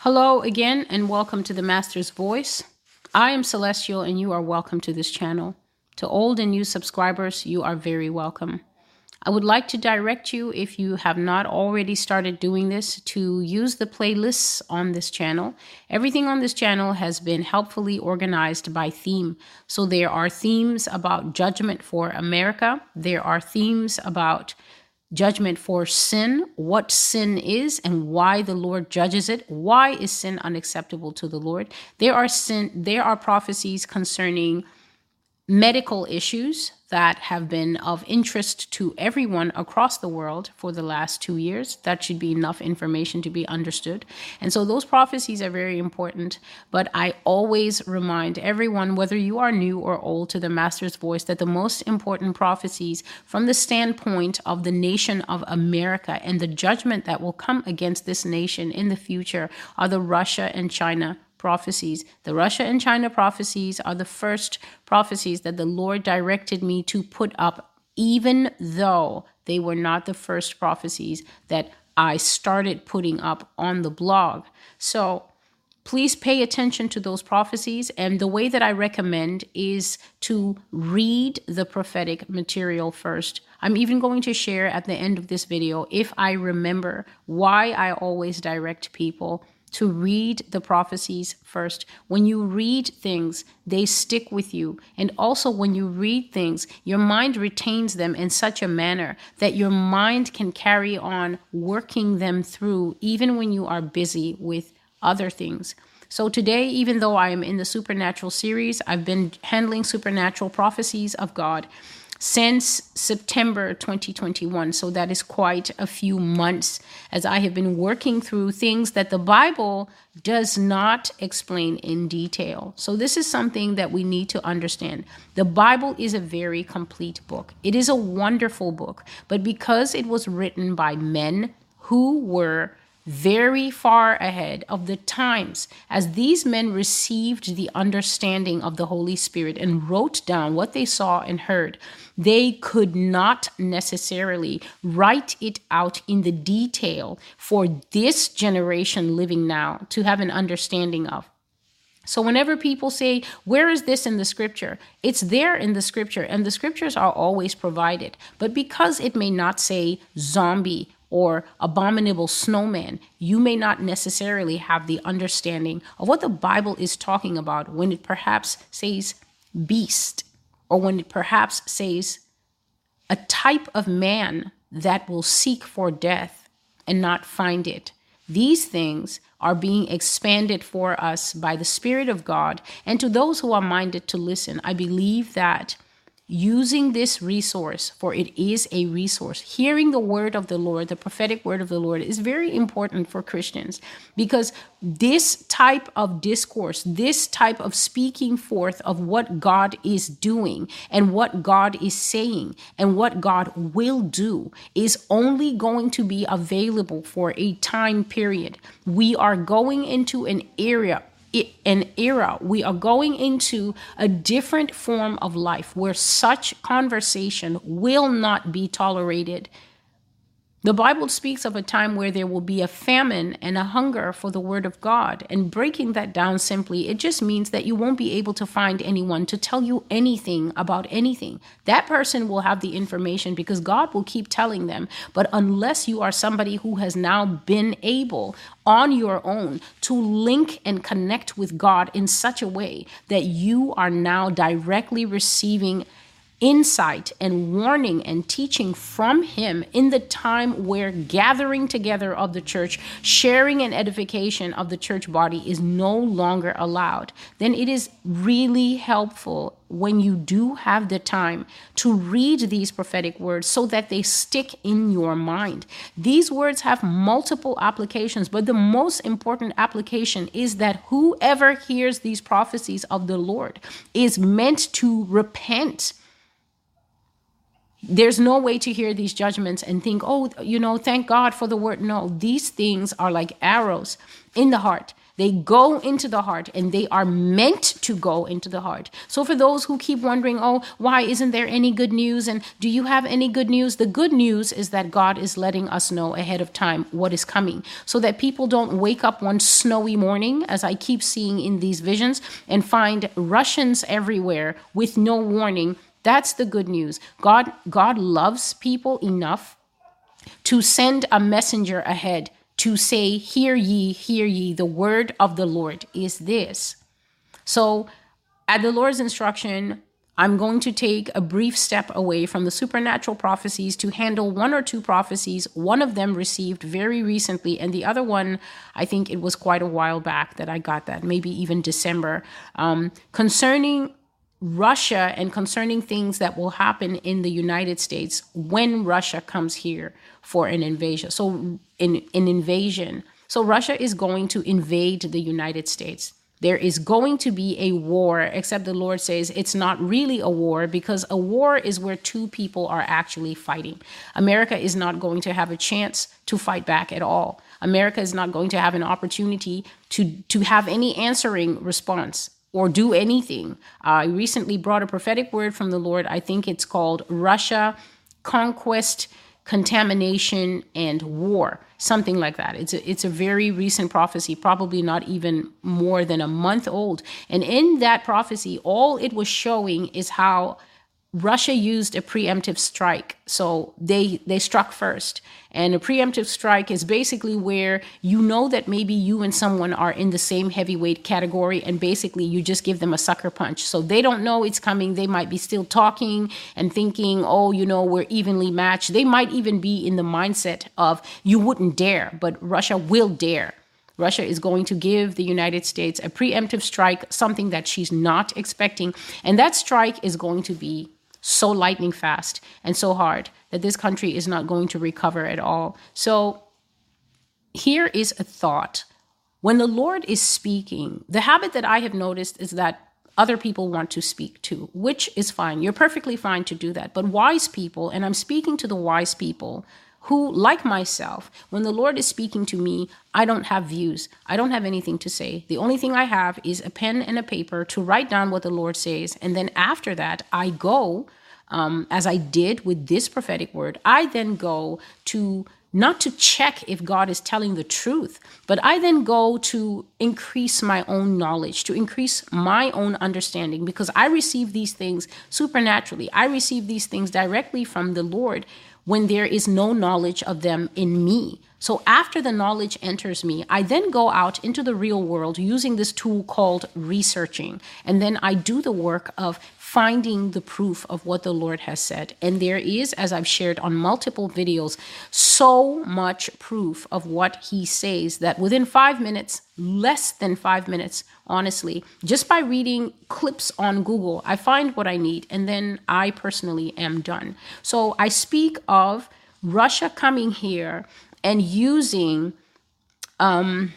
Hello again, and welcome to the Master's Voice. I am Celestial, and you are welcome to this channel. To old and new subscribers, you are very welcome. I would like to direct you, if you have not already started doing this, to use the playlists on this channel. Everything on this channel has been helpfully organized by theme. So there are themes about judgment for America, there are themes about judgment for sin, what sin is and why the Lord judges it. Why is sin unacceptable to the Lord? There are sin there are prophecies concerning medical issues that have been of interest to everyone across the world for the last two years. That should be enough information to be understood. And so those prophecies are very important. But I always remind everyone, whether you are new or old, to the Master's voice, that the most important prophecies from the standpoint of the nation of America and the judgment that will come against this nation in the future are the Russia and China prophecies. The Russia and China prophecies are the first prophecies that the Lord directed me to put up, even though they were not the first prophecies that I started putting up on the blog. So please pay attention to those prophecies. And the way that I recommend is to read the prophetic material first. I'm even going to share at the end of this video, if I remember, why I always direct people to read the prophecies first. When you read things, they stick with you. And also, when you read things, your mind retains them in such a manner that your mind can carry on working them through, even when you are busy with other things. So, today, even though I am in the supernatural series, I've been handling supernatural prophecies of God since September 2021. So that is quite a few months as I have been working through things that the Bible does not explain in detail. So this is something that we need to understand. The Bible is a very complete book, it is a wonderful book, but because it was written by men who were very far ahead of the times as these men received the understanding of the Holy Spirit and wrote down what they saw and heard. They could not necessarily write it out in the detail for this generation living now to have an understanding of. So, whenever people say, Where is this in the scripture? It's there in the scripture, and the scriptures are always provided. But because it may not say zombie or abominable snowman, you may not necessarily have the understanding of what the Bible is talking about when it perhaps says beast, or when it perhaps says a type of man that will seek for death and not find it. These things are being expanded for us by the Spirit of God. And to those who are minded to listen, I believe that using this resource, for it is a resource. Hearing the word of the Lord, the prophetic word of the Lord, is very important for Christians because this type of discourse, this type of speaking forth of what God is doing and what God is saying and what God will do is only going to be available for a time period. We are going into an area an era. We are going into a different form of life where such conversation will not be tolerated the Bible speaks of a time where there will be a famine and a hunger for the word of God. And breaking that down simply, it just means that you won't be able to find anyone to tell you anything about anything. That person will have the information because God will keep telling them. But unless you are somebody who has now been able on your own to link and connect with God in such a way that you are now directly receiving insight and warning and teaching from him in the time where gathering together of the church, sharing and edification of the church body is no longer allowed, then it is really helpful when you do have the time to read these prophetic words so that they stick in your mind. These words have multiple applications, but the most important application is that whoever hears these prophecies of the Lord is meant to repent there's no way to hear these judgments and think, oh, you know, thank God for the word. No, these things are like arrows in the heart They go into the heart and they are meant to go into the heart. So, for those who keep wondering, oh, why isn't there any good news? And do you have any good news? The good news is that God is letting us know ahead of time what is coming so that people don't wake up one snowy morning, as I keep seeing in these visions, and find Russians everywhere with no warning. That's the good news. God, God loves people enough to send a messenger ahead to say, Hear ye, hear ye, the word of the Lord is this. So, at the Lord's instruction, I'm going to take a brief step away from the supernatural prophecies to handle one or two prophecies. One of them received very recently, and the other one, I think it was quite a while back that I got that, maybe even December, um, concerning Russia and concerning things that will happen in the United States when Russia comes here for an invasion. So, in an invasion. So, Russia is going to invade the United States. There is going to be a war, except the Lord says it's not really a war because a war is where two people are actually fighting. America is not going to have a chance to fight back at all. America is not going to have an opportunity to, to have any answering response or do anything. I recently brought a prophetic word from the Lord. I think it's called Russia Conquest contamination and war something like that it's a, it's a very recent prophecy probably not even more than a month old and in that prophecy all it was showing is how Russia used a preemptive strike. So they they struck first. And a preemptive strike is basically where you know that maybe you and someone are in the same heavyweight category and basically you just give them a sucker punch. So they don't know it's coming. They might be still talking and thinking, "Oh, you know, we're evenly matched." They might even be in the mindset of you wouldn't dare, but Russia will dare. Russia is going to give the United States a preemptive strike, something that she's not expecting. And that strike is going to be so lightning fast and so hard that this country is not going to recover at all. So here is a thought. When the Lord is speaking, the habit that I have noticed is that other people want to speak too, which is fine. You're perfectly fine to do that. But wise people, and I'm speaking to the wise people who, like myself, when the Lord is speaking to me, I don't have views. I don't have anything to say. The only thing I have is a pen and a paper to write down what the Lord says. And then after that, I go, um, as I did with this prophetic word, I then go to not to check if God is telling the truth, but I then go to increase my own knowledge, to increase my own understanding, because I receive these things supernaturally. I receive these things directly from the Lord when there is no knowledge of them in me. So after the knowledge enters me, I then go out into the real world using this tool called researching. And then I do the work of finding the proof of what the Lord has said. And there is, as I've shared on multiple videos, so much proof of what He says that within five minutes, less than five minutes, honestly, just by reading clips on Google, I find what I need. And then I personally am done. So I speak of Russia coming here and using. Um,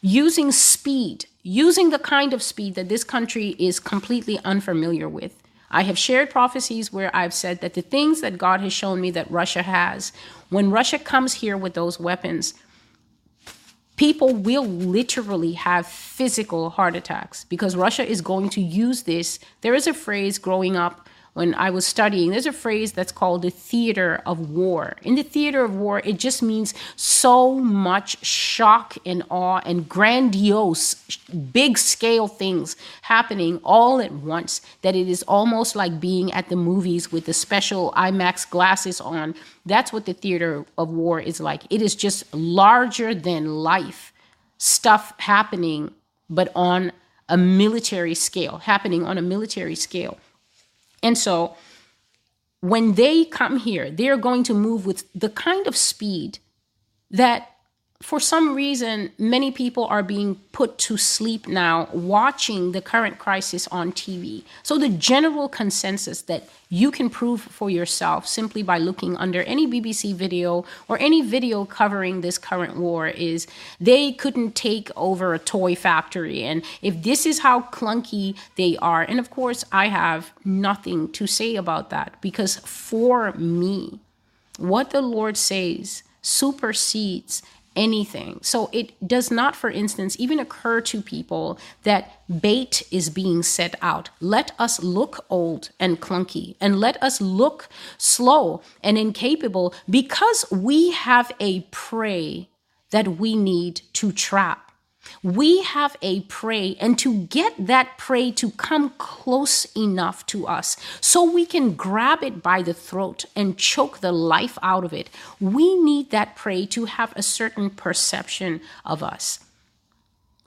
using speed using the kind of speed that this country is completely unfamiliar with. I have shared prophecies where I've said that the things that God has shown me that Russia has, when Russia comes here with those weapons, people will literally have physical heart attacks because Russia is going to use this. There is a phrase growing up when I was studying, there's a phrase that's called the theater of war. In the theater of war, it just means so much shock and awe and grandiose, big scale things happening all at once that it is almost like being at the movies with the special IMAX glasses on. That's what the theater of war is like. It is just larger than life stuff happening, but on a military scale, happening on a military scale. And so when they come here, they're going to move with the kind of speed that for some reason, many people are being put to sleep now watching the current crisis on TV. So, the general consensus that you can prove for yourself simply by looking under any BBC video or any video covering this current war is they couldn't take over a toy factory. And if this is how clunky they are, and of course, I have nothing to say about that because for me, what the Lord says supersedes anything. So it does not, for instance, even occur to people that bait is being set out. Let us look old and clunky and let us look slow and incapable because we have a prey that we need to trap. We have a prey, and to get that prey to come close enough to us so we can grab it by the throat and choke the life out of it, we need that prey to have a certain perception of us.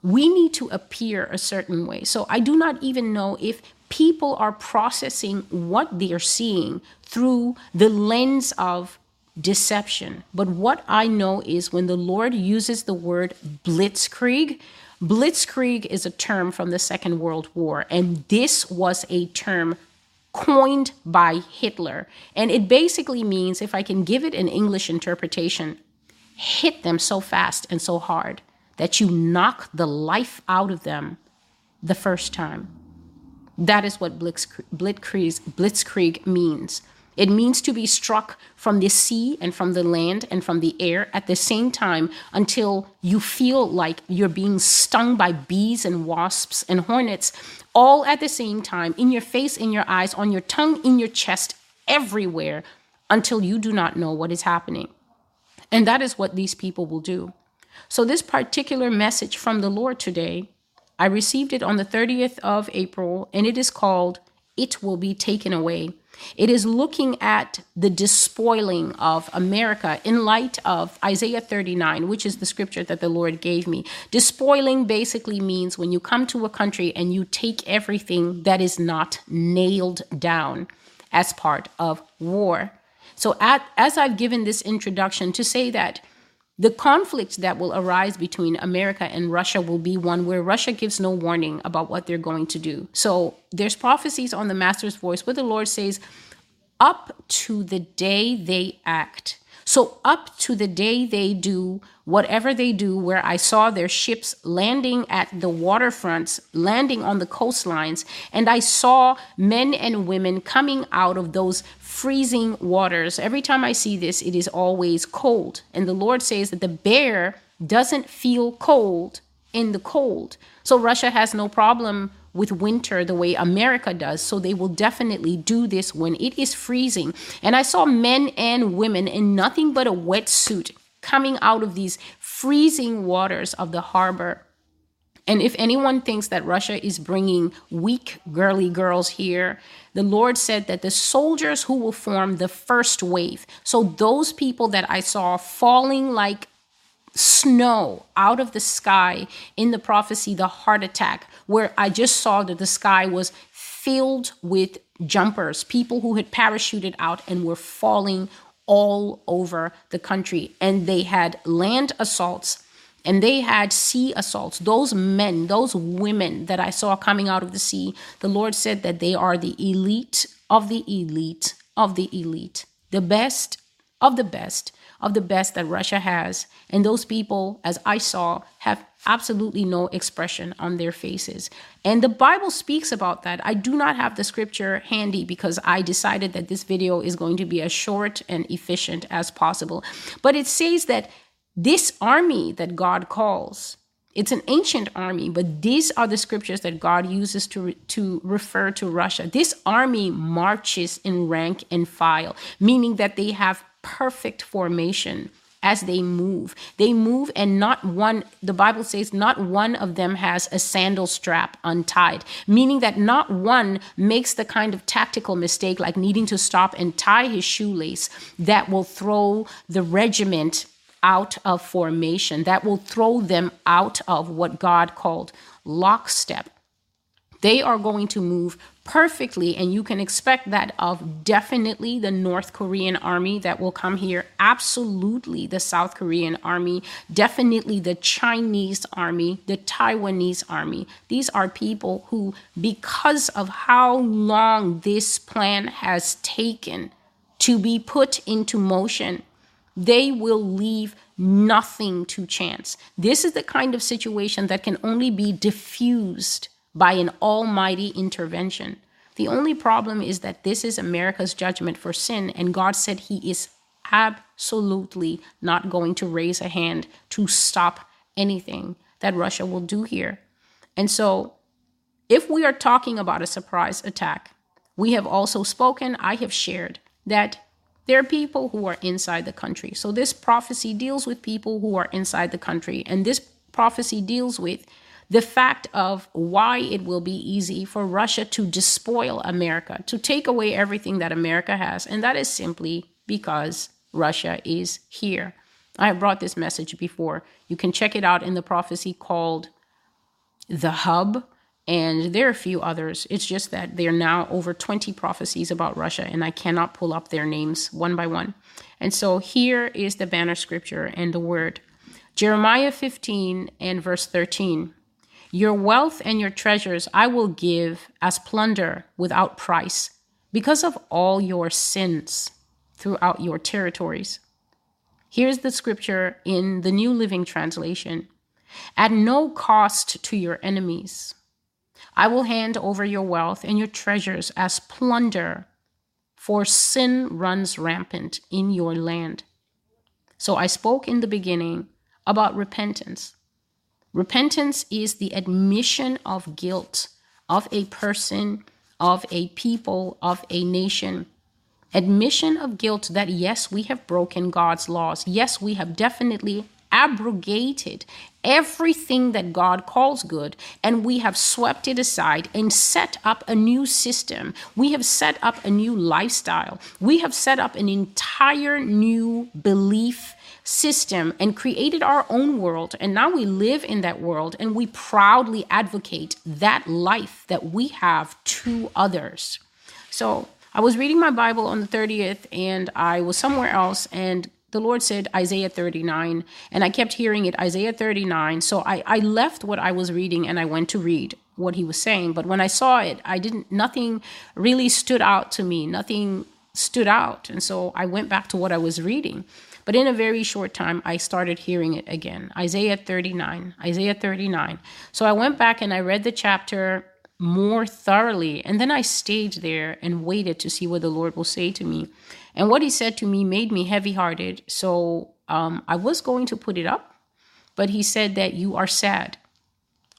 We need to appear a certain way. So I do not even know if people are processing what they're seeing through the lens of deception. But what I know is when the Lord uses the word blitzkrieg, blitzkrieg is a term from the Second World War, and this was a term coined by Hitler. And it basically means, if I can give it an English interpretation, hit them so fast and so hard that you knock the life out of them the first time. That is what blitzkrieg, blitzkrieg means. It means to be struck from the sea and from the land and from the air at the same time until you feel like you're being stung by bees and wasps and hornets all at the same time in your face, in your eyes, on your tongue, in your chest, everywhere until you do not know what is happening. And that is what these people will do. So, this particular message from the Lord today, I received it on the 30th of April, and it is called It Will Be Taken Away. It is looking at the despoiling of America in light of Isaiah 39, which is the scripture that the Lord gave me. Despoiling basically means when you come to a country and you take everything that is not nailed down as part of war. So, at, as I've given this introduction to say that the conflict that will arise between America and Russia will be one where Russia gives no warning about what they're going to do. So there's prophecies on the Master's voice where the Lord says, up to the day they act. So, up to the day they do whatever they do, where I saw their ships landing at the waterfronts, landing on the coastlines, and I saw men and women coming out of those freezing waters. Every time I see this, it is always cold. And the Lord says that the bear doesn't feel cold in the cold. So Russia has no problem with winter the way America does. So they will definitely do this when it is freezing. And I saw men and women in nothing but a wetsuit coming out of these freezing waters of the harbor and if anyone thinks that Russia is bringing weak, girly girls here, the Lord said that the soldiers who will form the first wave, so those people that I saw falling like snow out of the sky in the prophecy, the heart attack, where I just saw that the sky was filled with jumpers, people who had parachuted out and were falling all over the country. And they had land assaults and they had sea assaults. Those men, those women that I saw coming out of the sea, the Lord said that they are the elite of the elite of the elite, the best of the best of the best that Russia has. And those people, as I saw, have absolutely no expression on their faces. And the Bible speaks about that. I do not have the scripture handy because I decided that this video is going to be as short and efficient as possible. But it says that this army that God calls, it's an ancient army, but these are the scriptures that God uses to, to refer to Russia. This army marches in rank and file, meaning that they have perfect formation as they move. They move, and not one, the Bible says, not one of them has a sandal strap untied, meaning that not one makes the kind of tactical mistake like needing to stop and tie his shoelace that will throw the regiment out of formation, that will throw them out of what God called lockstep. They are going to move perfectly, and you can expect that of definitely the North Korean army that will come here, absolutely the South Korean army, definitely the Chinese army, the Taiwanese army. These are people who, because of how long this plan has taken to be put into motion, they will leave nothing to chance. This is the kind of situation that can only be diffused by an almighty intervention. The only problem is that this is America's judgment for sin, and God said He is absolutely not going to raise a hand to stop anything that Russia will do here. And so, if we are talking about a surprise attack, we have also spoken, I have shared that there are people who are inside the country. So, this prophecy deals with people who are inside the country. And this prophecy deals with the fact of why it will be easy for Russia to despoil America, to take away everything that America has. And that is simply because Russia is here. I have brought this message before. You can check it out in the prophecy called The Hub. And there are a few others. It's just that there are now over 20 prophecies about Russia, and I cannot pull up their names one by one. And so here is the banner scripture and the word Jeremiah 15 and verse 13. Your wealth and your treasures I will give as plunder without price because of all your sins throughout your territories. Here's the scripture in the New Living Translation At no cost to your enemies, I will hand over your wealth and your treasures as plunder, for sin runs rampant in your land. So I spoke in the beginning about repentance. Repentance is the admission of guilt of a person, of a people, of a nation. Admission of guilt that yes, we have broken God's laws. Yes, we have definitely abrogated everything that God calls good and we have swept it aside and set up a new system. We have set up a new lifestyle. We have set up an entire new belief system and created our own world. And now we live in that world and we proudly advocate that life that we have to others. So I was reading my Bible on the 30th and I was somewhere else and the Lord said Isaiah 39, and I kept hearing it Isaiah 39. So I, I left what I was reading and I went to read what he was saying. But when I saw it, I didn't, nothing really stood out to me. Nothing stood out. And so I went back to what I was reading. But in a very short time, I started hearing it again Isaiah 39, Isaiah 39. So I went back and I read the chapter more thoroughly. And then I stayed there and waited to see what the Lord will say to me. And what he said to me made me heavy hearted. So um, I was going to put it up, but he said that you are sad.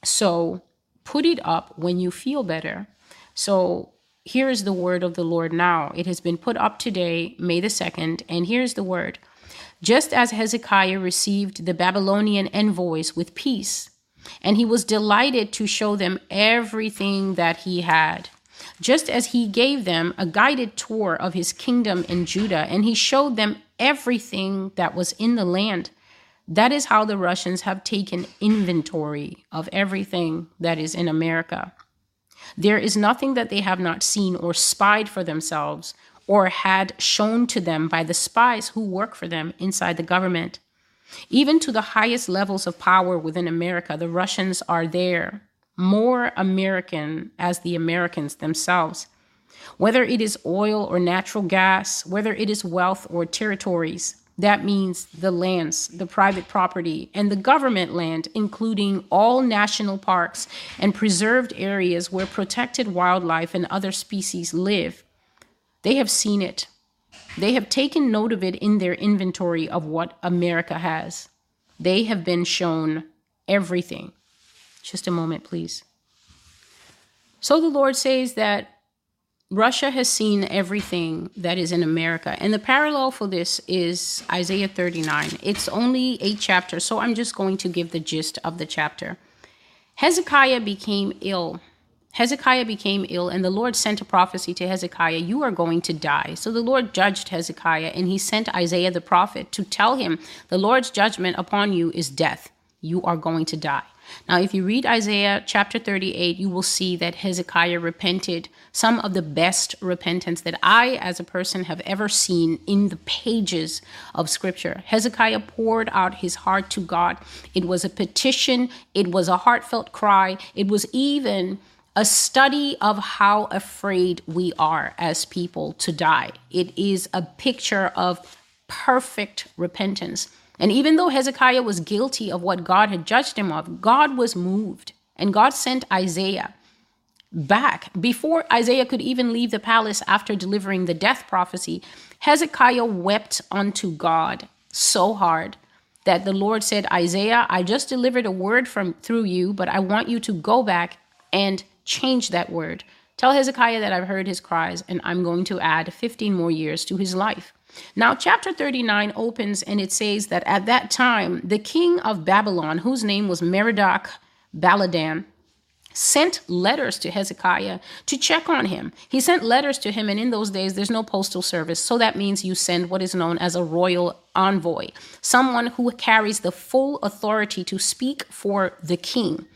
So put it up when you feel better. So here is the word of the Lord now. It has been put up today, May the 2nd, and here's the word. Just as Hezekiah received the Babylonian envoys with peace, and he was delighted to show them everything that he had. Just as he gave them a guided tour of his kingdom in Judah, and he showed them everything that was in the land. That is how the Russians have taken inventory of everything that is in America. There is nothing that they have not seen or spied for themselves or had shown to them by the spies who work for them inside the government. Even to the highest levels of power within America, the Russians are there, more American as the Americans themselves. Whether it is oil or natural gas, whether it is wealth or territories, that means the lands, the private property, and the government land, including all national parks and preserved areas where protected wildlife and other species live, they have seen it. They have taken note of it in their inventory of what America has. They have been shown everything. Just a moment, please. So the Lord says that Russia has seen everything that is in America. And the parallel for this is Isaiah 39. It's only eight chapters, so I'm just going to give the gist of the chapter. Hezekiah became ill Hezekiah became ill, and the Lord sent a prophecy to Hezekiah, You are going to die. So the Lord judged Hezekiah, and he sent Isaiah the prophet to tell him, The Lord's judgment upon you is death. You are going to die. Now, if you read Isaiah chapter 38, you will see that Hezekiah repented, some of the best repentance that I, as a person, have ever seen in the pages of scripture. Hezekiah poured out his heart to God. It was a petition, it was a heartfelt cry, it was even a study of how afraid we are as people to die. It is a picture of perfect repentance. And even though Hezekiah was guilty of what God had judged him of, God was moved. And God sent Isaiah back. Before Isaiah could even leave the palace after delivering the death prophecy, Hezekiah wept unto God so hard that the Lord said, Isaiah, I just delivered a word from through you, but I want you to go back and change that word. Tell Hezekiah that I've heard his cries, and I'm going to add 15 more years to his life. Now, chapter 39 opens and it says that at that time, the king of Babylon, whose name was Merodach Baladan, sent letters to Hezekiah to check on him. He sent letters to him, and in those days, there's no postal service. So that means you send what is known as a royal envoy, someone who carries the full authority to speak for the king.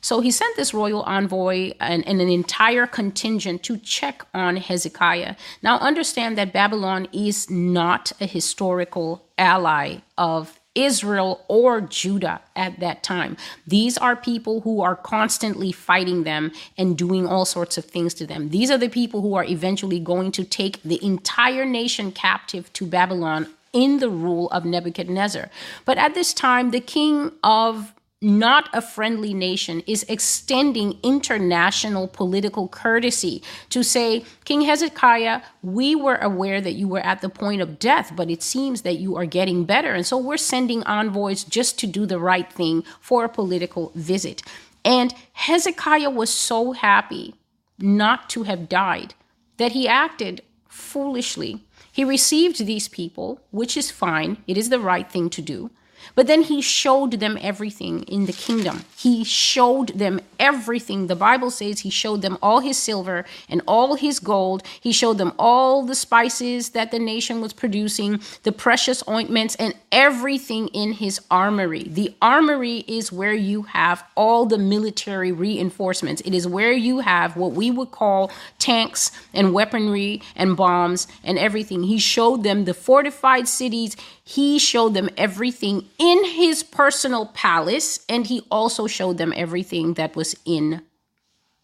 So he sent this royal envoy and, and, an entire contingent to check on Hezekiah. Now, understand that Babylon is not a historical ally of Israel or Judah at that time. These are people who are constantly fighting them and doing all sorts of things to them. These are the people who are eventually going to take the entire nation captive to Babylon in the rule of Nebuchadnezzar. But at this time, the king of not a friendly nation is extending international political courtesy to say, King Hezekiah, we were aware that you were at the point of death, but it seems that you are getting better. And so we're sending envoys just to do the right thing for a political visit. And Hezekiah was so happy not to have died that he acted foolishly. He received these people, which is fine, it is the right thing to do. But then he showed them everything in the kingdom. He showed them everything. The Bible says he showed them all his silver and all his gold. He showed them all the spices that the nation was producing, the precious ointments, and everything in his armory. The armory is where you have all the military reinforcements, it is where you have what we would call tanks and weaponry and bombs and everything. He showed them the fortified cities, he showed them everything in his personal palace, and he also showed them everything that was in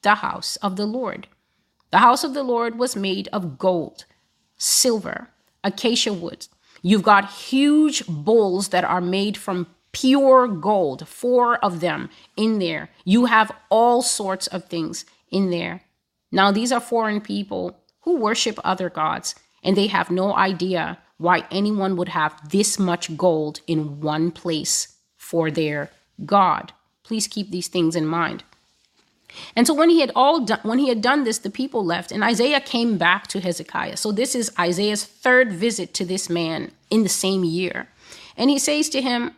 the house of the Lord. The house of the Lord was made of gold, silver, acacia wood. You've got huge bowls that are made from pure gold, four of them in there. You have all sorts of things in there. Now, these are foreign people who worship other gods, and they have no idea why anyone would have this much gold in one place for their God. Please keep these things in mind. And so when he had all done when he had done this, the people left, and Isaiah came back to Hezekiah. So this is Isaiah's third visit to this man in the same year. And he says to him,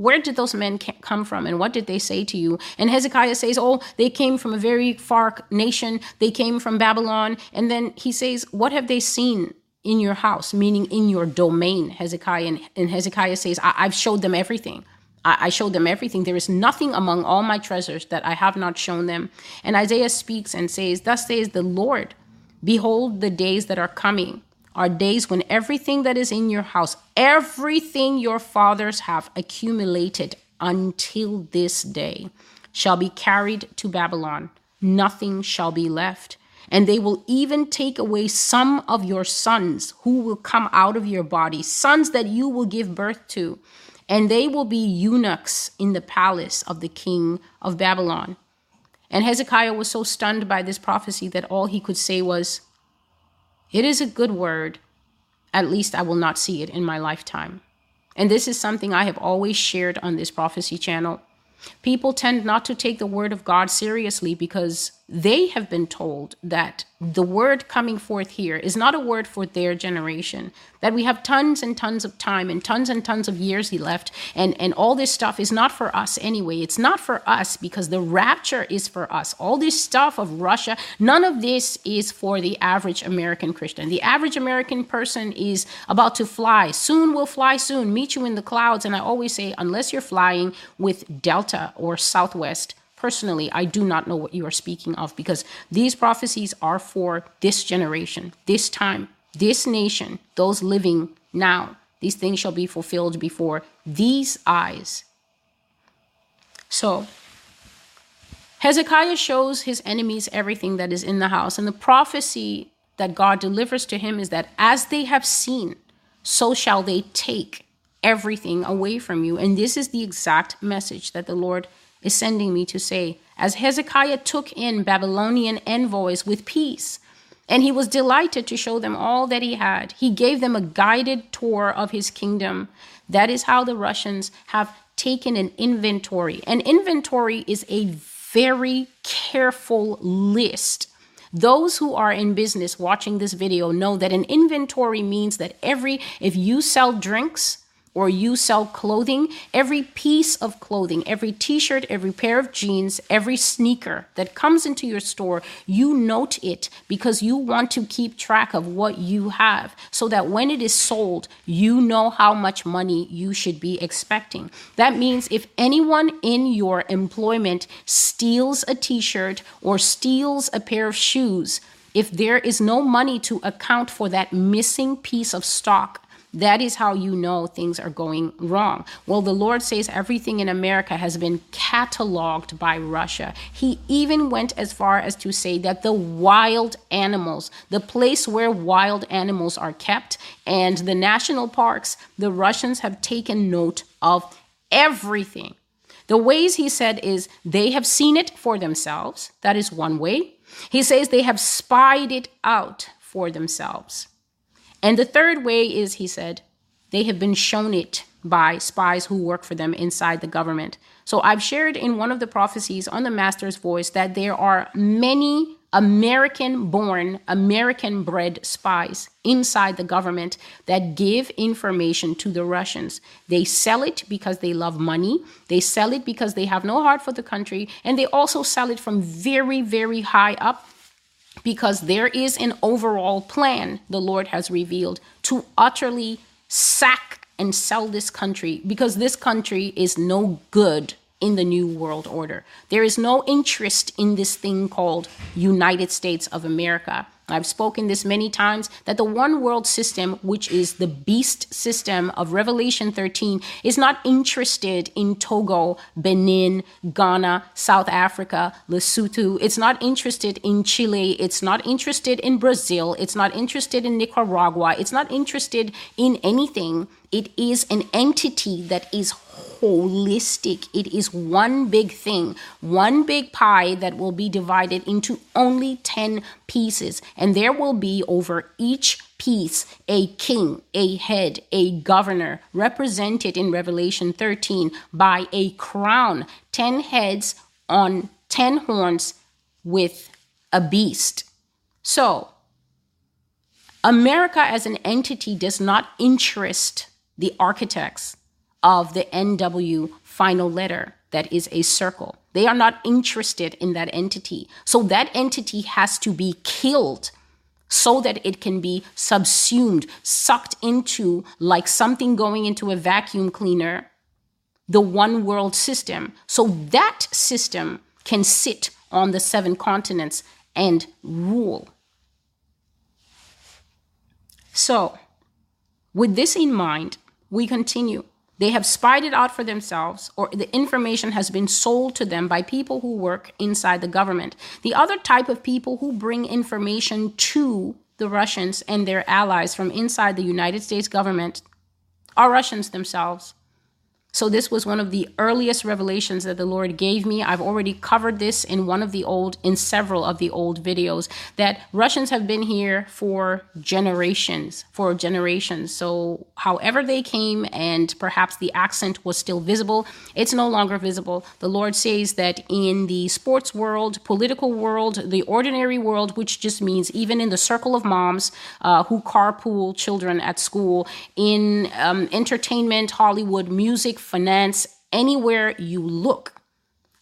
where did those men come from and what did they say to you? And Hezekiah says, Oh, they came from a very far nation. They came from Babylon. And then he says, What have they seen in your house, meaning in your domain, Hezekiah. And, and Hezekiah says, I, have showed them everything. I, I showed them everything. There is nothing among all my treasures that I have not shown them. And Isaiah speaks and says, Thus says the Lord, Behold, the days that are coming are days when everything that is in your house, everything your fathers have accumulated until this day, shall be carried to Babylon. Nothing shall be left and they will even take away some of your sons who will come out of your body, sons that you will give birth to, and they will be eunuchs in the palace of the king of Babylon. And Hezekiah was so stunned by this prophecy that all he could say was, It is a good word. At least I will not see it in my lifetime. And this is something I have always shared on this prophecy channel. People tend not to take the word of God seriously because they have been told that the word coming forth here is not a word for their generation, that we have tons and tons of time and tons and tons of years he left, and, and all this stuff is not for us anyway. It's not for us because the rapture is for us. All this stuff of Russia, none of this is for the average American Christian. The average American person is about to fly. Soon we'll fly soon, meet you in the clouds. And I always say, unless you're flying with Delta or Southwest, Personally, I do not know what you are speaking of because these prophecies are for this generation, this time, this nation, those living now. These things shall be fulfilled before these eyes. So, Hezekiah shows his enemies everything that is in the house. And the prophecy that God delivers to him is that as they have seen, so shall they take everything away from you. And this is the exact message that the Lord is sending me to say, as Hezekiah took in Babylonian envoys with peace, and he was delighted to show them all that he had. He gave them a guided tour of his kingdom. That is how the Russians have taken an inventory. An inventory is a very careful list. Those who are in business watching this video know that an inventory means that every, if you sell drinks, or you sell clothing, every piece of clothing, every t shirt, every pair of jeans, every sneaker that comes into your store, you note it because you want to keep track of what you have so that when it is sold, you know how much money you should be expecting. That means if anyone in your employment steals a t shirt or steals a pair of shoes, if there is no money to account for that missing piece of stock, that is how you know things are going wrong. Well, the Lord says everything in America has been cataloged by Russia. He even went as far as to say that the wild animals, the place where wild animals are kept, and the national parks, the Russians have taken note of everything. The ways he said is they have seen it for themselves. That is one way. He says they have spied it out for themselves. And the third way is, he said, they have been shown it by spies who work for them inside the government. So I've shared in one of the prophecies on the Master's Voice that there are many American born, American bred spies inside the government that give information to the Russians. They sell it because they love money, they sell it because they have no heart for the country, and they also sell it from very, very high up because there is an overall plan the Lord has revealed to utterly sack and sell this country because this country is no good in the new world order. There is no interest in this thing called United States of America. I've spoken this many times that the one world system, which is the beast system of Revelation 13, is not interested in Togo, Benin, Ghana, South Africa, Lesotho. It's not interested in Chile. It's not interested in Brazil. It's not interested in Nicaragua. It's not interested in anything. It is an entity that is holistic. It is one big thing, one big pie that will be divided into only 10 pieces. And there will be over each piece a king, a head, a governor, represented in Revelation 13 by a crown, 10 heads on 10 horns with a beast. So, America as an entity does not interest the architects of the NW final letter that is a circle. They are not interested in that entity. So that entity has to be killed so that it can be subsumed, sucked into, like something going into a vacuum cleaner, the one world system. So that system can sit on the seven continents and rule. So, with this in mind, we continue. They have spied it out for themselves, or the information has been sold to them by people who work inside the government. The other type of people who bring information to the Russians and their allies from inside the United States government are Russians themselves. So, this was one of the earliest revelations that the Lord gave me. I've already covered this in one of the old, in several of the old videos, that Russians have been here for generations, for generations. So, however they came, and perhaps the accent was still visible, it's no longer visible. The Lord says that in the sports world, political world, the ordinary world, which just means even in the circle of moms uh, who carpool children at school, in um, entertainment, Hollywood, music, finance, anywhere you look,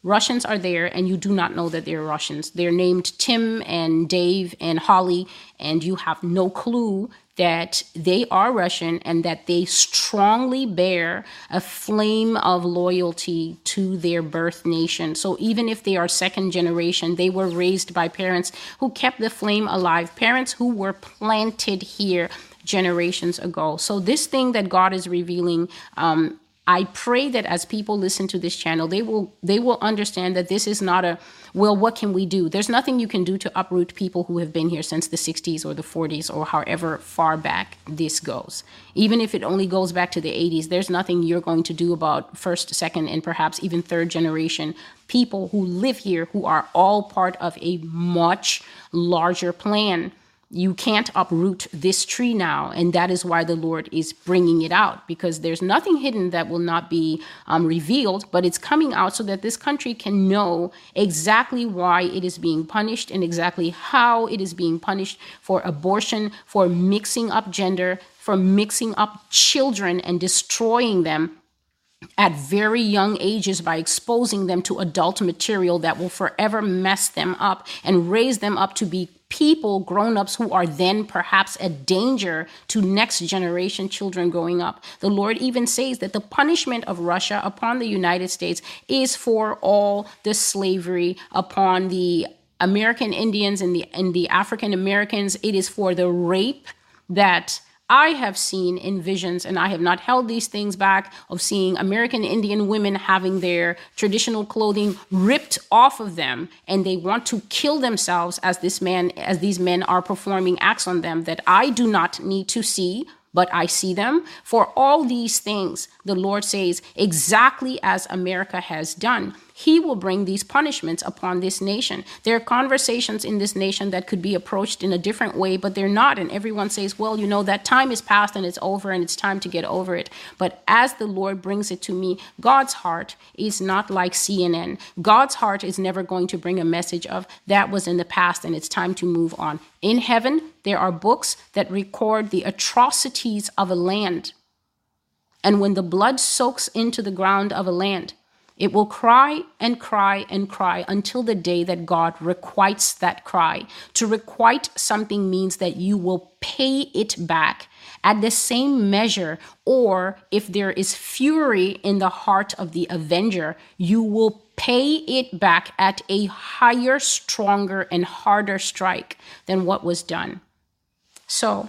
Russians are there, and you do not know that they're Russians. They're named Tim and Dave and Holly, and you have no clue that they are Russian and that they strongly bear a flame of loyalty to their birth nation. So even if they are second generation, they were raised by parents who kept the flame alive, parents who were planted here generations ago. So this thing that God is revealing, um, I pray that as people listen to this channel, they will they will understand that this is not a well, what can we do? There's nothing you can do to uproot people who have been here since the 60s or the 40s or however far back this goes. Even if it only goes back to the 80s, there's nothing you're going to do about first, second, and perhaps even third generation people who live here who are all part of a much larger plan you can't uproot this tree now and that is why the lord is bringing it out because there's nothing hidden that will not be um, revealed but it's coming out so that this country can know exactly why it is being punished and exactly how it is being punished for abortion for mixing up gender for mixing up children and destroying them at very young ages by exposing them to adult material that will forever mess them up and raise them up to be people, grown ups, who are then perhaps a danger to next generation children growing up. The Lord even says that the punishment of Russia upon the United States is for all the slavery upon the American Indians and the and the African Americans. It is for the rape that I have seen in visions, and I have not held these things back, of seeing American Indian women having their traditional clothing ripped off of them, and they want to kill themselves as this man, as these men are performing acts on them that I do not need to see but I see them. For all these things, the Lord says, exactly as America has done, He will bring these punishments upon this nation. There are conversations in this nation that could be approached in a different way, but they're not. And everyone says, well, you know, that time is past and it's over and it's time to get over it. But as the Lord brings it to me, God's heart is not like CNN. God's heart is never going to bring a message of that was in the past and it's time to move on. In heaven, there are books that record the atrocities of a land. And when the blood soaks into the ground of a land, it will cry and cry and cry until the day that God requites that cry. To requite something means that you will pay it back at the same measure, or if there is fury in the heart of the avenger, you will pay it back at a higher, stronger, and harder strike than what was done. So,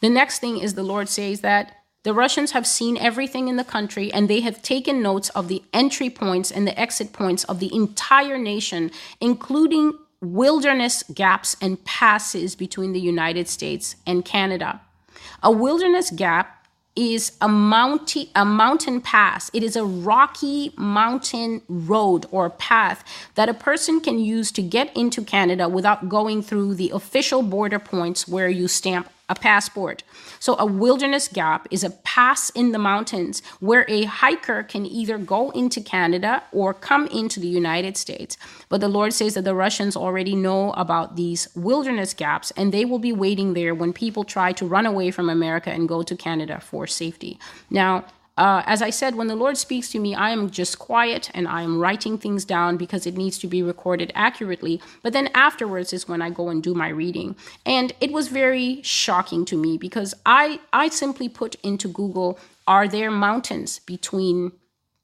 the next thing is the Lord says that the Russians have seen everything in the country and they have taken notes of the entry points and the exit points of the entire nation, including wilderness gaps and passes between the United States and Canada. A wilderness gap is a mountain a mountain pass. It is a rocky mountain road or path that a person can use to get into Canada without going through the official border points where you stamp a passport. So, a wilderness gap is a pass in the mountains where a hiker can either go into Canada or come into the United States. But the Lord says that the Russians already know about these wilderness gaps and they will be waiting there when people try to run away from America and go to Canada for safety. Now, uh, as I said, when the Lord speaks to me, I am just quiet and I am writing things down because it needs to be recorded accurately. But then afterwards is when I go and do my reading. And it was very shocking to me because I, I simply put into Google, are there mountains between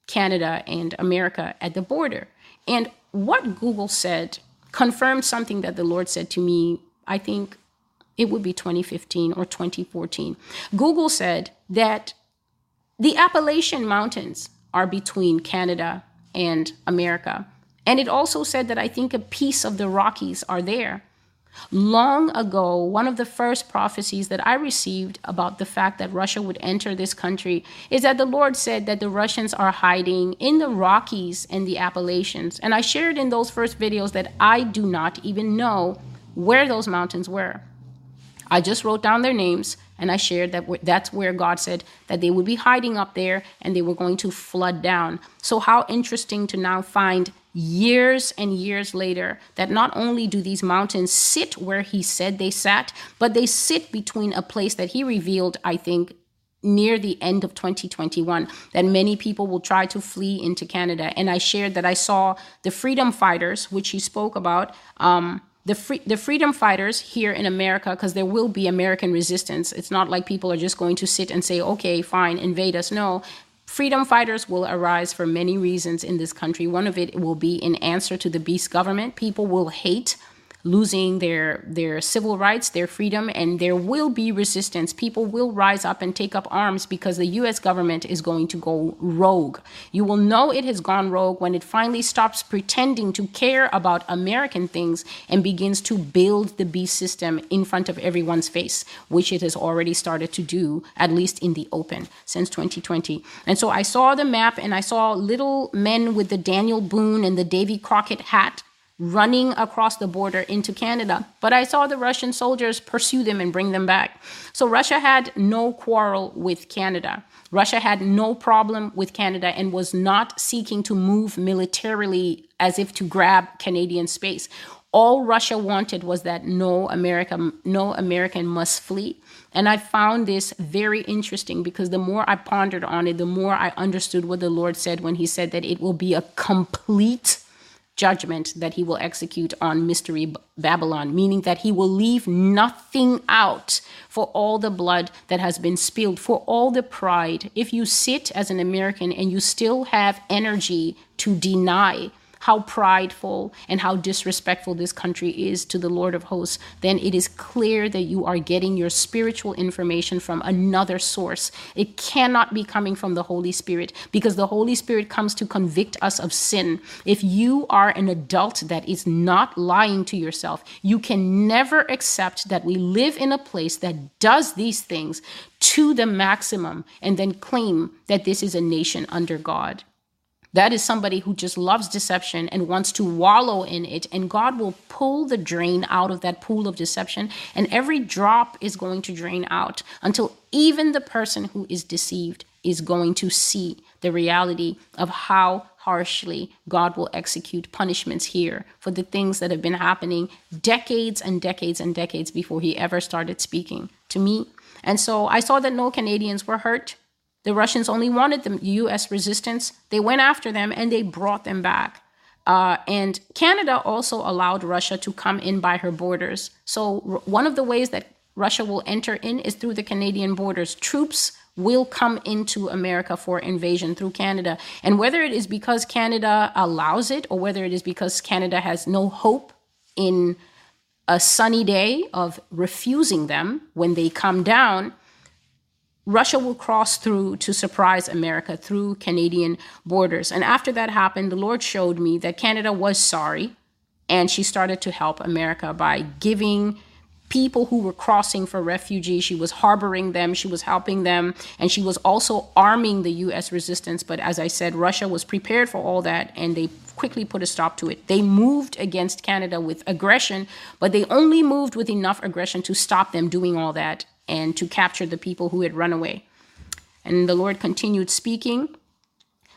Canada and America at the border? And what Google said confirmed something that the Lord said to me, I think it would be 2015 or 2014. Google said that the Appalachian Mountains are between Canada and America. And it also said that I think a piece of the Rockies are there. Long ago, one of the first prophecies that I received about the fact that Russia would enter this country is that the Lord said that the Russians are hiding in the Rockies and the Appalachians. And I shared in those first videos that I do not even know where those mountains were. I just wrote down their names and I shared that that's where God said that they would be hiding up there and they were going to flood down. So, how interesting to now find years and years later that not only do these mountains sit where He said they sat, but they sit between a place that He revealed, I think, near the end of 2021 that many people will try to flee into Canada. And I shared that I saw the freedom fighters, which he spoke about. Um, the free, the freedom fighters here in America, because there will be American resistance. It's not like people are just going to sit and say, "Okay, fine, invade us." No, freedom fighters will arise for many reasons in this country. One of it will be in answer to the beast government. People will hate losing their their civil rights, their freedom, and there will be resistance. People will rise up and take up arms because the US government is going to go rogue. You will know it has gone rogue when it finally stops pretending to care about American things and begins to build the beast system in front of everyone's face, which it has already started to do, at least in the open since 2020. And so I saw the map and I saw little men with the Daniel Boone and the Davy Crockett hat running across the border into Canada. But I saw the Russian soldiers pursue them and bring them back. So Russia had no quarrel with Canada. Russia had no problem with Canada and was not seeking to move militarily as if to grab Canadian space. All Russia wanted was that no American no American must flee. And I found this very interesting because the more I pondered on it, the more I understood what the Lord said when he said that it will be a complete judgment that he will execute on Mystery Babylon, meaning that he will leave nothing out for all the blood that has been spilled, for all the pride. If you sit as an American and you still have energy to deny how prideful and how disrespectful this country is to the Lord of hosts, then it is clear that you are getting your spiritual information from another source. It cannot be coming from the Holy Spirit because the Holy Spirit comes to convict us of sin. If you are an adult that is not lying to yourself, you can never accept that we live in a place that does these things to the maximum and then claim that this is a nation under God. That is somebody who just loves deception and wants to wallow in it. And God will pull the drain out of that pool of deception. And every drop is going to drain out until even the person who is deceived is going to see the reality of how harshly God will execute punishments here for the things that have been happening decades and decades and decades before he ever started speaking to me. And so I saw that no Canadians were hurt. The Russians only wanted the U.S. resistance. They went after them and they brought them back. Uh, and Canada also allowed Russia to come in by her borders. So, one of the ways that Russia will enter in is through the Canadian borders. Troops will come into America for invasion through Canada. And whether it is because Canada allows it or whether it is because Canada has no hope in a sunny day of refusing them when they come down, Russia will cross through to surprise America through Canadian borders. And after that happened, the Lord showed me that Canada was sorry and she started to help America by giving people who were crossing for refugee. She was harboring them, she was helping them, and she was also arming the US resistance. But as I said, Russia was prepared for all that and they quickly put a stop to it. They moved against Canada with aggression, but they only moved with enough aggression to stop them doing all that and to capture the people who had run away. And the Lord continued speaking.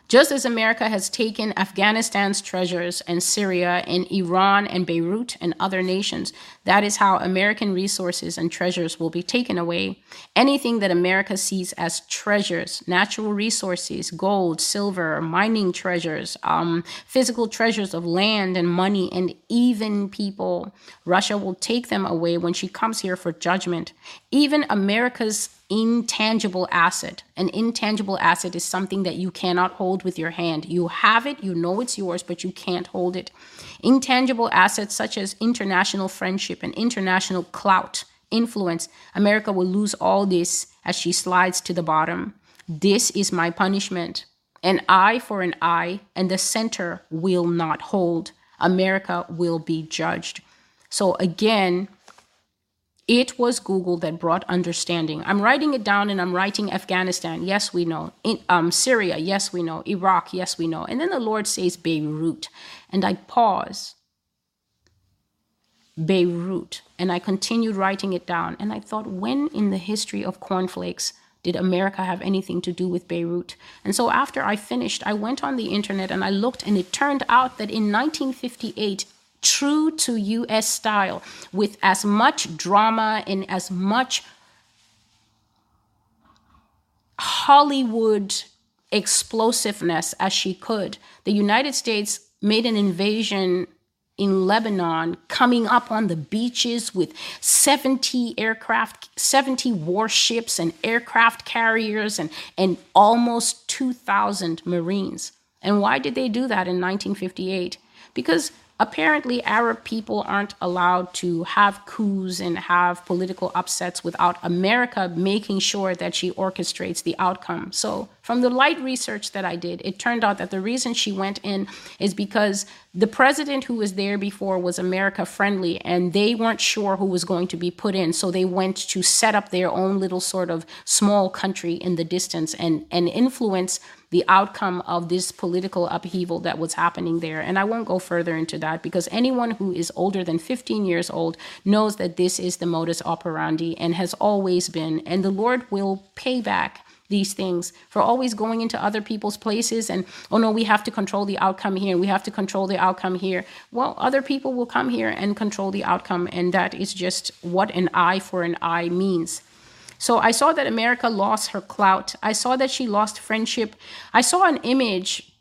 Just as America has taken Afghanistan's treasures and Syria and Iran and Beirut and other nations, that is how American resources and treasures will be taken away. Anything that America sees as treasures, natural resources, gold, silver, mining treasures, um, physical treasures of land and money, and even people, Russia will take them away when she comes here for judgment. Even America's intangible asset. An intangible asset is something that you cannot hold with your hand. You have it, you know it's yours, but you can't hold it. Intangible assets such as international friendship and international clout, influence, America will lose all this as she slides to the bottom. This is my punishment. An eye for an eye, and the center will not hold. America will be judged. So, again, it was Google that brought understanding. I'm writing it down and I'm writing Afghanistan. Yes, we know. In, um, Syria. Yes, we know. Iraq. Yes, we know. And then the Lord says Beirut. And I pause. Beirut. And I continued writing it down. And I thought, when in the history of cornflakes did America have anything to do with Beirut? And so after I finished, I went on the internet and I looked, and it turned out that in 1958, true to US style, with as much drama and as much Hollywood explosiveness as she could. The United States made an invasion in Lebanon, coming up on the beaches with 70 aircraft, 70 warships and aircraft carriers, and, and almost 2,000 Marines. And why did they do that in 1958? Because apparently Arab people aren't allowed to have coups and have political upsets without America making sure that she orchestrates the outcome. So, from the light research that I did, it turned out that the reason she went in is because the president who was there before was America friendly and they weren't sure who was going to be put in. So they went to set up their own little sort of small country in the distance and, and influence the outcome of this political upheaval that was happening there. And I won't go further into that because anyone who is older than 15 years old knows that this is the modus operandi and has always been. And the Lord will pay back these things. For always going into other people's places and oh no we have to control the outcome here. We have to control the outcome here. Well other people will come here and control the outcome and that is just what an eye for an eye means. So i saw that america lost her clout. I saw that she lost friendship. I saw an image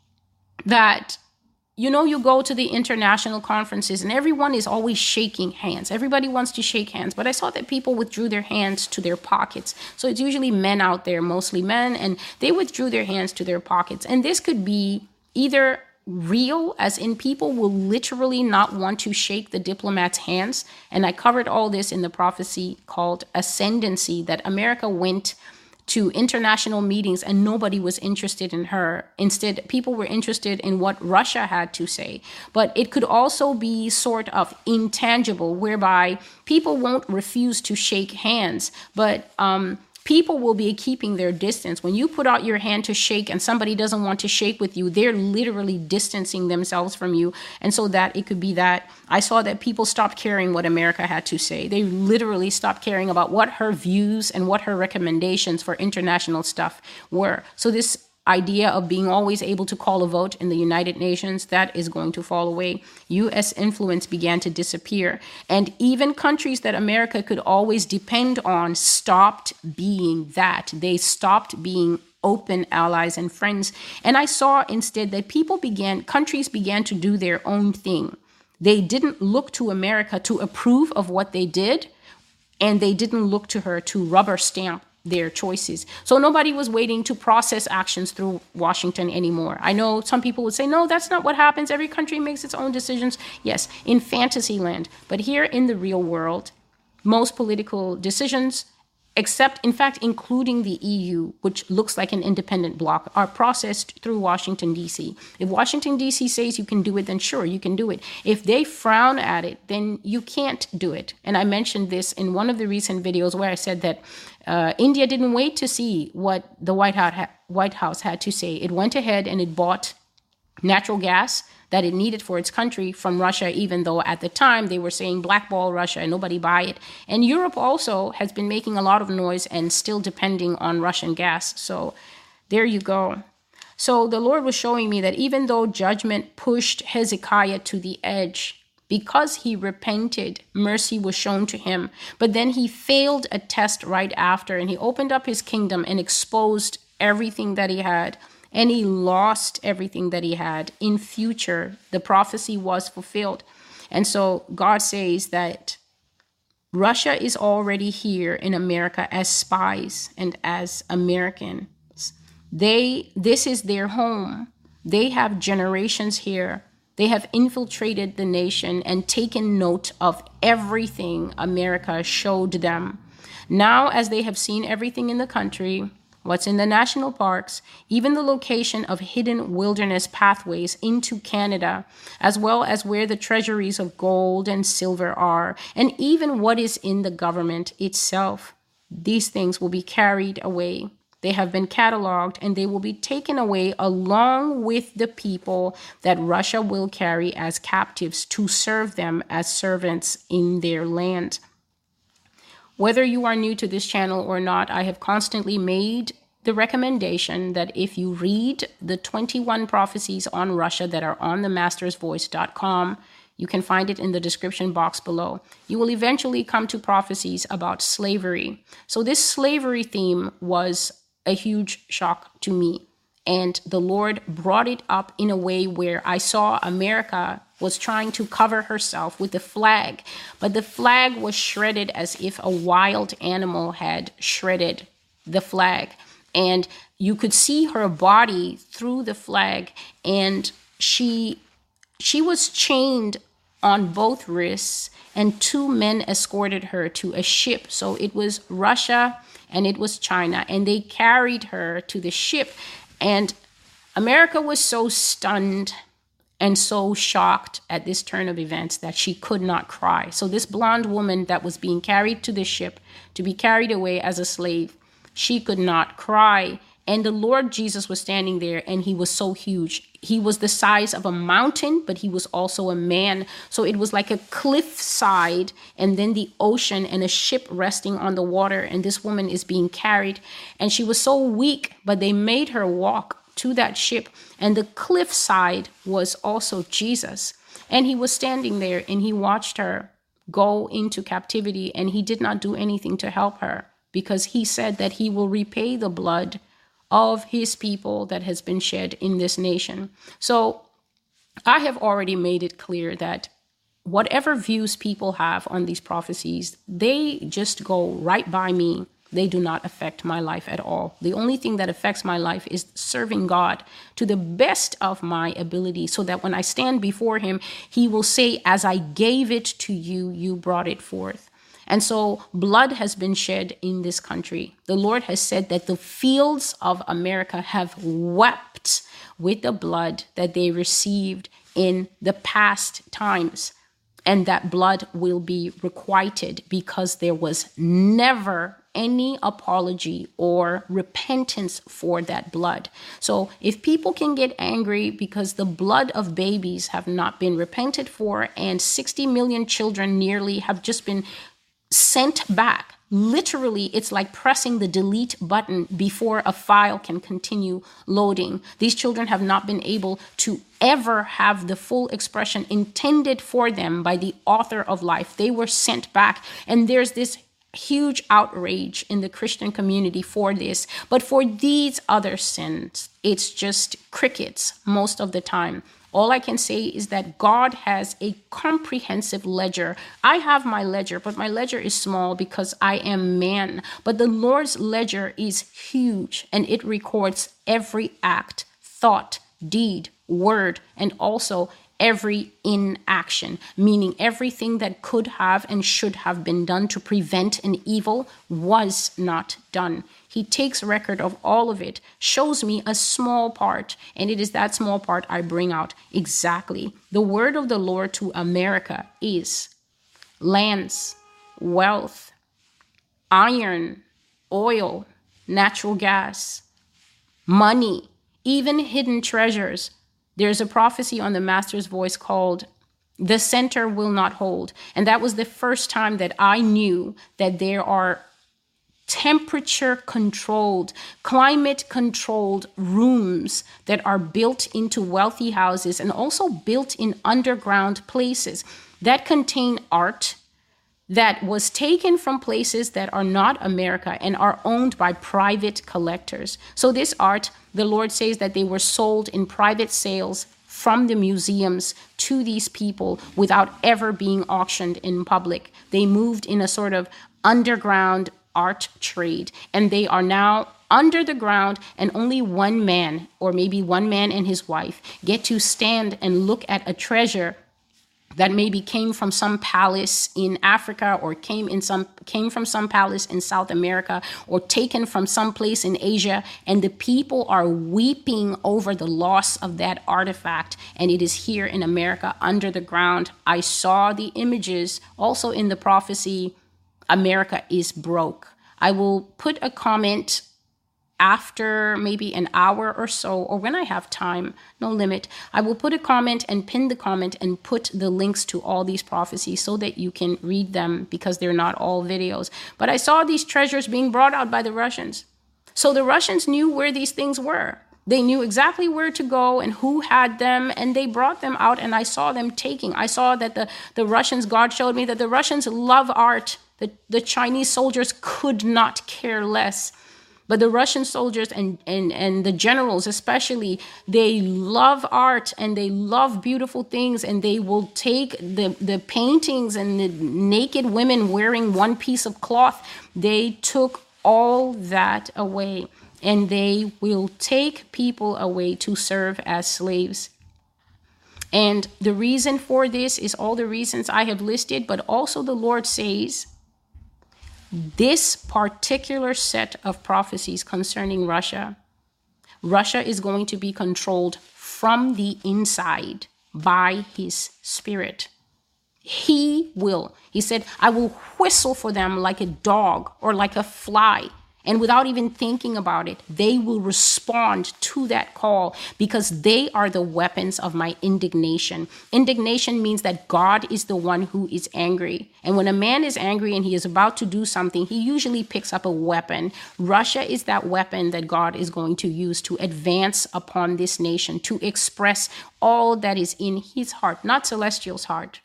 that you know, you go to the international conferences and everyone is always shaking hands. Everybody wants to shake hands, but I saw that people withdrew their hands to their pockets. So it's usually men out there, mostly men, and they withdrew their hands to their pockets. And this could be either real, as in people will literally not want to shake the diplomat's hands. And I covered all this in the prophecy called Ascendancy that America went to international meetings and nobody was interested in her. Instead, people were interested in what Russia had to say. But it could also be sort of intangible, whereby people won't refuse to shake hands, but um, people will be keeping their distance. When you put out your hand to shake and somebody doesn't want to shake with you, they're literally distancing themselves from you. And so that it could be that I saw that people stopped caring what America had to say. They literally stopped caring about what her views and what her recommendations for international stuff were. So this idea of being always able to call a vote in the United Nations, that is going to fall away. US influence began to disappear. And even countries that America could always depend on stopped being that. They stopped being open allies and friends. And I saw instead that people began, countries began to do their own thing. They didn't look to America to approve of what they did, and they didn't look to her to rubber stamp their choices. So nobody was waiting to process actions through Washington anymore. I know some people would say, no, that's not what happens. Every country makes its own decisions. Yes, in fantasy land. But here in the real world, most political decisions except, in fact, including the EU, which looks like an independent bloc, are processed through Washington, D.C. If Washington, D.C. says you can do it, then sure, you can do it. If they frown at it, then you can't do it. And I mentioned this in one of the recent videos where I said that uh, India didn't wait to see what the White House, ha- White House had to say. It went ahead and it bought natural gas that it needed for its country from Russia, even though at the time they were saying blackball Russia and nobody buy it. And Europe also has been making a lot of noise and still depending on Russian gas. So there you go. So the Lord was showing me that even though judgment pushed Hezekiah to the edge, because he repented, mercy was shown to him. But then he failed a test right after, and he opened up his kingdom and exposed everything that he had and he lost everything that he had. In future, the prophecy was fulfilled. And so God says that Russia is already here in America as spies and as Americans. They this is their home. They have generations here. They have infiltrated the nation and taken note of everything America showed them. Now, as they have seen everything in the country, what's in the national parks, even the location of hidden wilderness pathways into Canada, as well as where the treasuries of gold and silver are, and even what is in the government itself. These things will be carried away. They have been cataloged and they will be taken away along with the people that Russia will carry as captives to serve them as servants in their land. Whether you are new to this channel or not, I have constantly made the recommendation that if you read the 21 prophecies on Russia that are on the mastersvoice.com, you can find it in the description box below. You will eventually come to prophecies about slavery. So, this slavery theme was a huge shock to me. And the Lord brought it up in a way where I saw America was trying to cover herself with the flag, but the flag was shredded as if a wild animal had shredded the flag. And you could see her body through the flag, and she she was chained on both wrists, and two men escorted her to a ship. So it was Russia and it was China, and they carried her to the ship. And America was so stunned and so shocked at this turn of events that she could not cry. So, this blonde woman that was being carried to the ship to be carried away as a slave, she could not cry. And the Lord Jesus was standing there, and he was so huge. He was the size of a mountain, but he was also a man. So it was like a cliff side, and then the ocean, and a ship resting on the water. And this woman is being carried. And she was so weak, but they made her walk to that ship. And the cliff side was also Jesus. And he was standing there and he watched her go into captivity and he did not do anything to help her because he said that he will repay the blood of his people that has been shed in this nation. So I have already made it clear that whatever views people have on these prophecies, they just go right by me they do not affect my life at all. The only thing that affects my life is serving God to the best of my ability so that when I stand before Him, He will say, As I gave it to you, you brought it forth. And so blood has been shed in this country. The Lord has said that the fields of America have wept with the blood that they received in the past times. And that blood will be requited because there was never any apology or repentance for that blood. So if people can get angry because the blood of babies have not been repented for and 60 million children nearly have just been sent back literally it's like pressing the delete button before a file can continue loading these children have not been able to ever have the full expression intended for them by the author of life they were sent back and there's this huge outrage in the Christian community for this. But for these other sins, it's just crickets most of the time. All I can say is that God has a comprehensive ledger. I have my ledger, but my ledger is small because I am man. But the Lord's ledger is huge and it records every act, thought, deed, word, and also every inaction, meaning everything that could have and should have been done to prevent an evil was not done. He takes record of all of it, shows me a small part, and it is that small part I bring out exactly. The word of the Lord to America is lands, wealth, iron, oil, natural gas, money, even hidden treasures there's a prophecy on the Master's voice called The Center Will Not Hold. And that was the first time that I knew that there are temperature controlled, climate controlled rooms that are built into wealthy houses and also built in underground places that contain art that was taken from places that are not America and are owned by private collectors. So, this art the Lord says that they were sold in private sales from the museums to these people without ever being auctioned in public. They moved in a sort of underground art trade, and they are now under the ground, and only one man, or maybe one man and his wife, get to stand and look at a treasure that maybe came from some palace in Africa or came in some came from some palace in South America or taken from some place in Asia and the people are weeping over the loss of that artifact and it is here in America under the ground. I saw the images also in the prophecy America is broke I will put a comment after maybe an hour or so, or when I have time, no limit, I will put a comment and pin the comment and put the links to all these prophecies so that you can read them because they're not all videos. But I saw these treasures being brought out by the Russians. So the Russians knew where these things were. They knew exactly where to go and who had them, and they brought them out, and I saw them taking. I saw that the, the Russians, God showed me that the Russians love art. The, the Chinese soldiers could not care less but the Russian soldiers and, and, and the generals, especially, they love art and they love beautiful things, and they will take the, the paintings and the naked women wearing one piece of cloth. They took all that away, and they will take people away to serve as slaves. And the reason for this is all the reasons I have listed, but also the Lord says this particular set of prophecies concerning Russia, Russia is going to be controlled from the inside by his spirit. He will. He said, I will whistle for them like a dog or like a fly and without even thinking about it, they will respond to that call because they are the weapons of my indignation. Indignation means that God is the one who is angry. And when a man is angry and he is about to do something, he usually picks up a weapon. Russia is that weapon that God is going to use to advance upon this nation, to express all that is in his heart, not Celestial's heart,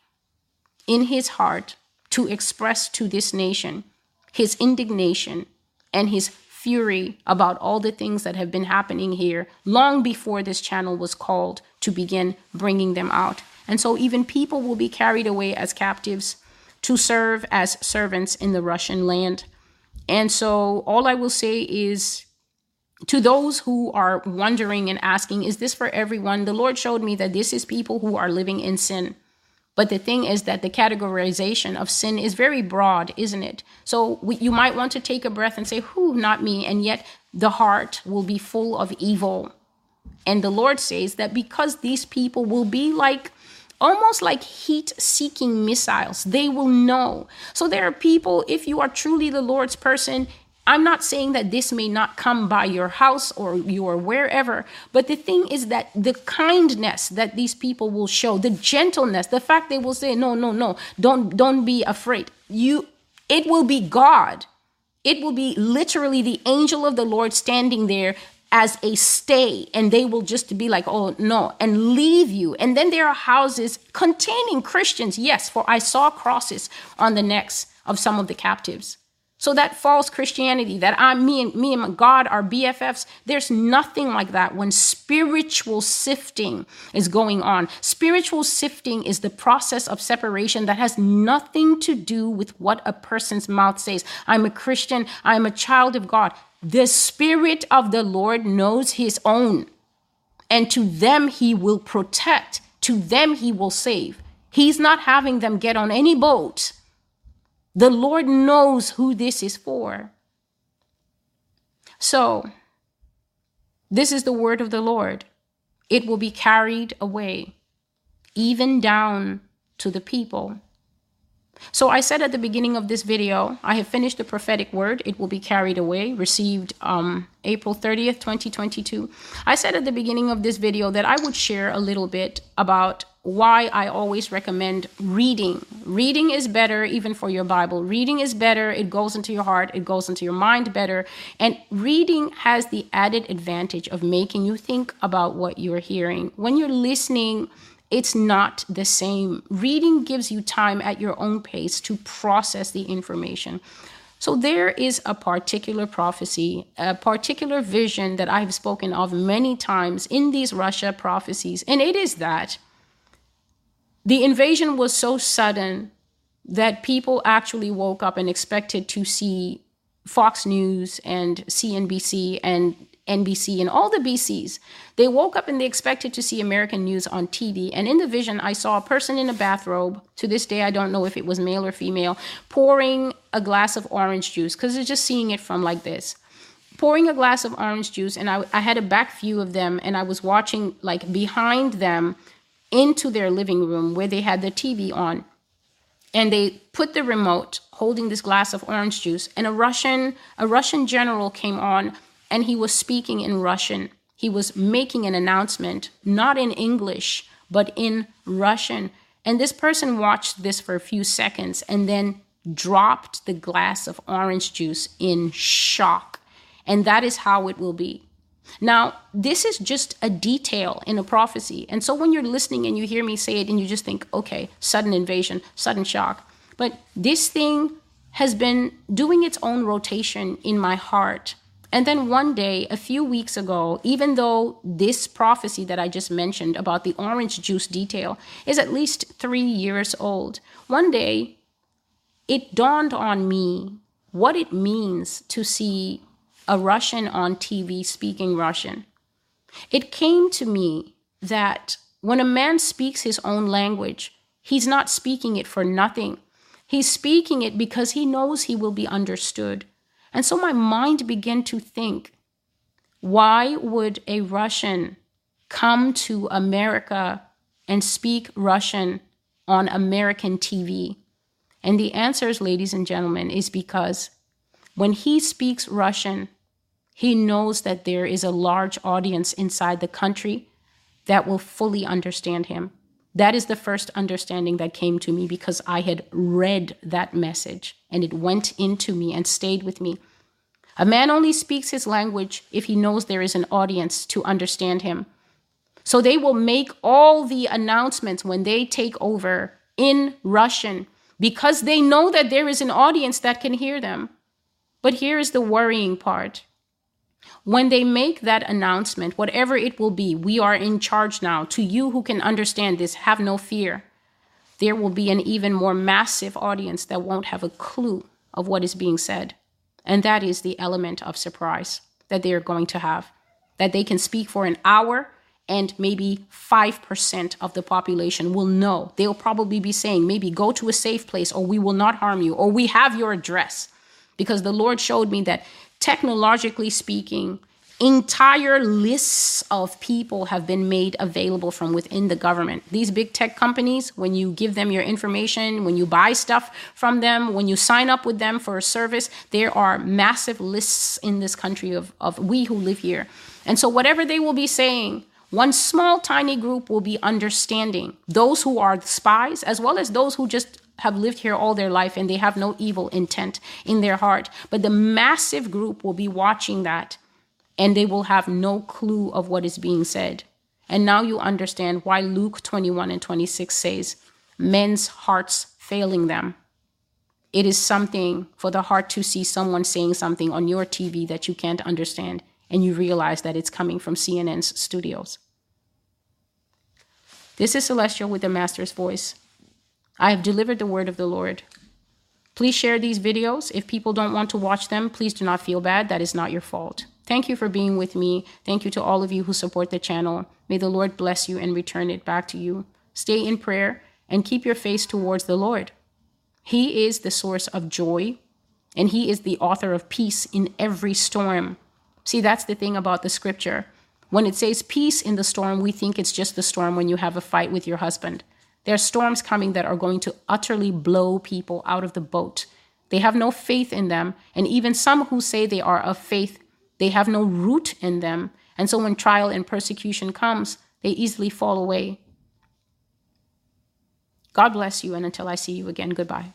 in his heart, to express to this nation his indignation and his fury about all the things that have been happening here long before this channel was called to begin bringing them out. And so even people will be carried away as captives to serve as servants in the Russian land. And so all I will say is to those who are wondering and asking, is this for everyone? The Lord showed me that this is people who are living in sin. But the thing is that the categorization of sin is very broad, isn't it? So we, you might want to take a breath and say, Who, not me. And yet the heart will be full of evil. And the Lord says that because these people will be like, almost like heat seeking missiles. They will know. So there are people, if you are truly the Lord's person, I'm not saying that this may not come by your house or your wherever, but the thing is that the kindness that these people will show, the gentleness, the fact they will say, no, no, no, don't, don't be afraid. You, it will be God. It will be literally the angel of the Lord standing there as a stay, and they will just be like, oh no, and leave you. And then there are houses containing Christians. Yes, for I saw crosses on the necks of some of the captives. So that false Christianity that I'm me and me and God are BFFs, there's nothing like that when spiritual sifting is going on. Spiritual sifting is the process of separation that has nothing to do with what a person's mouth says. I'm a Christian, I'm a child of God. The spirit of the Lord knows his own. And to them he will protect, to them he will save. He's not having them get on any boat the Lord knows who this is for. So, this is the word of the Lord. It will be carried away, even down to the people. So I said at the beginning of this video, I have finished the prophetic word. It will be carried away, received um, April 30th, 2022. I said at the beginning of this video that I would share a little bit about why I always recommend reading. Reading is better, even for your Bible. Reading is better. It goes into your heart, it goes into your mind better. And reading has the added advantage of making you think about what you're hearing. When you're listening, it's not the same. Reading gives you time at your own pace to process the information. So there is a particular prophecy, a particular vision that I've spoken of many times in these Russia prophecies, and it is that the invasion was so sudden that people actually woke up and expected to see Fox News and CNBC and NBC and all the BCs. They woke up and they expected to see American news on TV. And in the vision, I saw a person in a bathrobe. To this day, I don't know if it was male or female, pouring a glass of orange juice because they're just seeing it from like this. Pouring a glass of orange juice, and I, I had a back view of them, and I was watching like behind them into their living room where they had the TV on. And they put the remote holding this glass of orange juice and a Russian a Russian general came on and he was speaking in Russian. He was making an announcement not in English but in Russian. And this person watched this for a few seconds and then dropped the glass of orange juice in shock. And that is how it will be. Now, this is just a detail in a prophecy. And so when you're listening and you hear me say it and you just think, okay, sudden invasion, sudden shock. But this thing has been doing its own rotation in my heart. And then one day, a few weeks ago, even though this prophecy that I just mentioned about the orange juice detail is at least three years old, one day it dawned on me what it means to see a Russian on TV speaking Russian. It came to me that when a man speaks his own language, he's not speaking it for nothing. He's speaking it because he knows he will be understood. And so my mind began to think why would a Russian come to America and speak Russian on American TV? And the answers, ladies and gentlemen, is because when he speaks Russian, he knows that there is a large audience inside the country that will fully understand him. That is the first understanding that came to me because I had read that message and it went into me and stayed with me. A man only speaks his language if he knows there is an audience to understand him. So they will make all the announcements when they take over in Russian because they know that there is an audience that can hear them. But here is the worrying part when they make that announcement, whatever it will be, we are in charge now. To you who can understand this, have no fear. There will be an even more massive audience that won't have a clue of what is being said. And that is the element of surprise that they are going to have. That they can speak for an hour and maybe 5% of the population will know. They'll probably be saying, maybe go to a safe place, or we will not harm you, or we have your address. Because the Lord showed me that technologically speaking, entire lists of people have been made available from within the government. These big tech companies, when you give them your information, when you buy stuff from them, when you sign up with them for a service, there are massive lists in this country of, of we who live here. And so, whatever they will be saying, one small tiny group will be understanding those who are spies as well as those who just have lived here all their life and they have no evil intent in their heart. But the massive group will be watching that and they will have no clue of what is being said. And now you understand why Luke 21 and 26 says, men's hearts failing them. It is something for the heart to see someone saying something on your TV that you can't understand, and you realize that it's coming from CNN's studios. This is Celestial with the Master's Voice. I have delivered the word of the Lord. Please share these videos. If people don't want to watch them, please do not feel bad. That is not your fault. Thank you for being with me. Thank you to all of you who support the channel. May the Lord bless you and return it back to you. Stay in prayer and keep your face towards the Lord. He is the source of joy and He is the author of peace in every storm. See, that's the thing about the scripture. When it says peace in the storm, we think it's just the storm when you have a fight with your husband. There are storms coming that are going to utterly blow people out of the boat. They have no faith in them. And even some who say they are of faith, they have no root in them. And so when trial and persecution comes, they easily fall away. God bless you. And until I see you again, goodbye.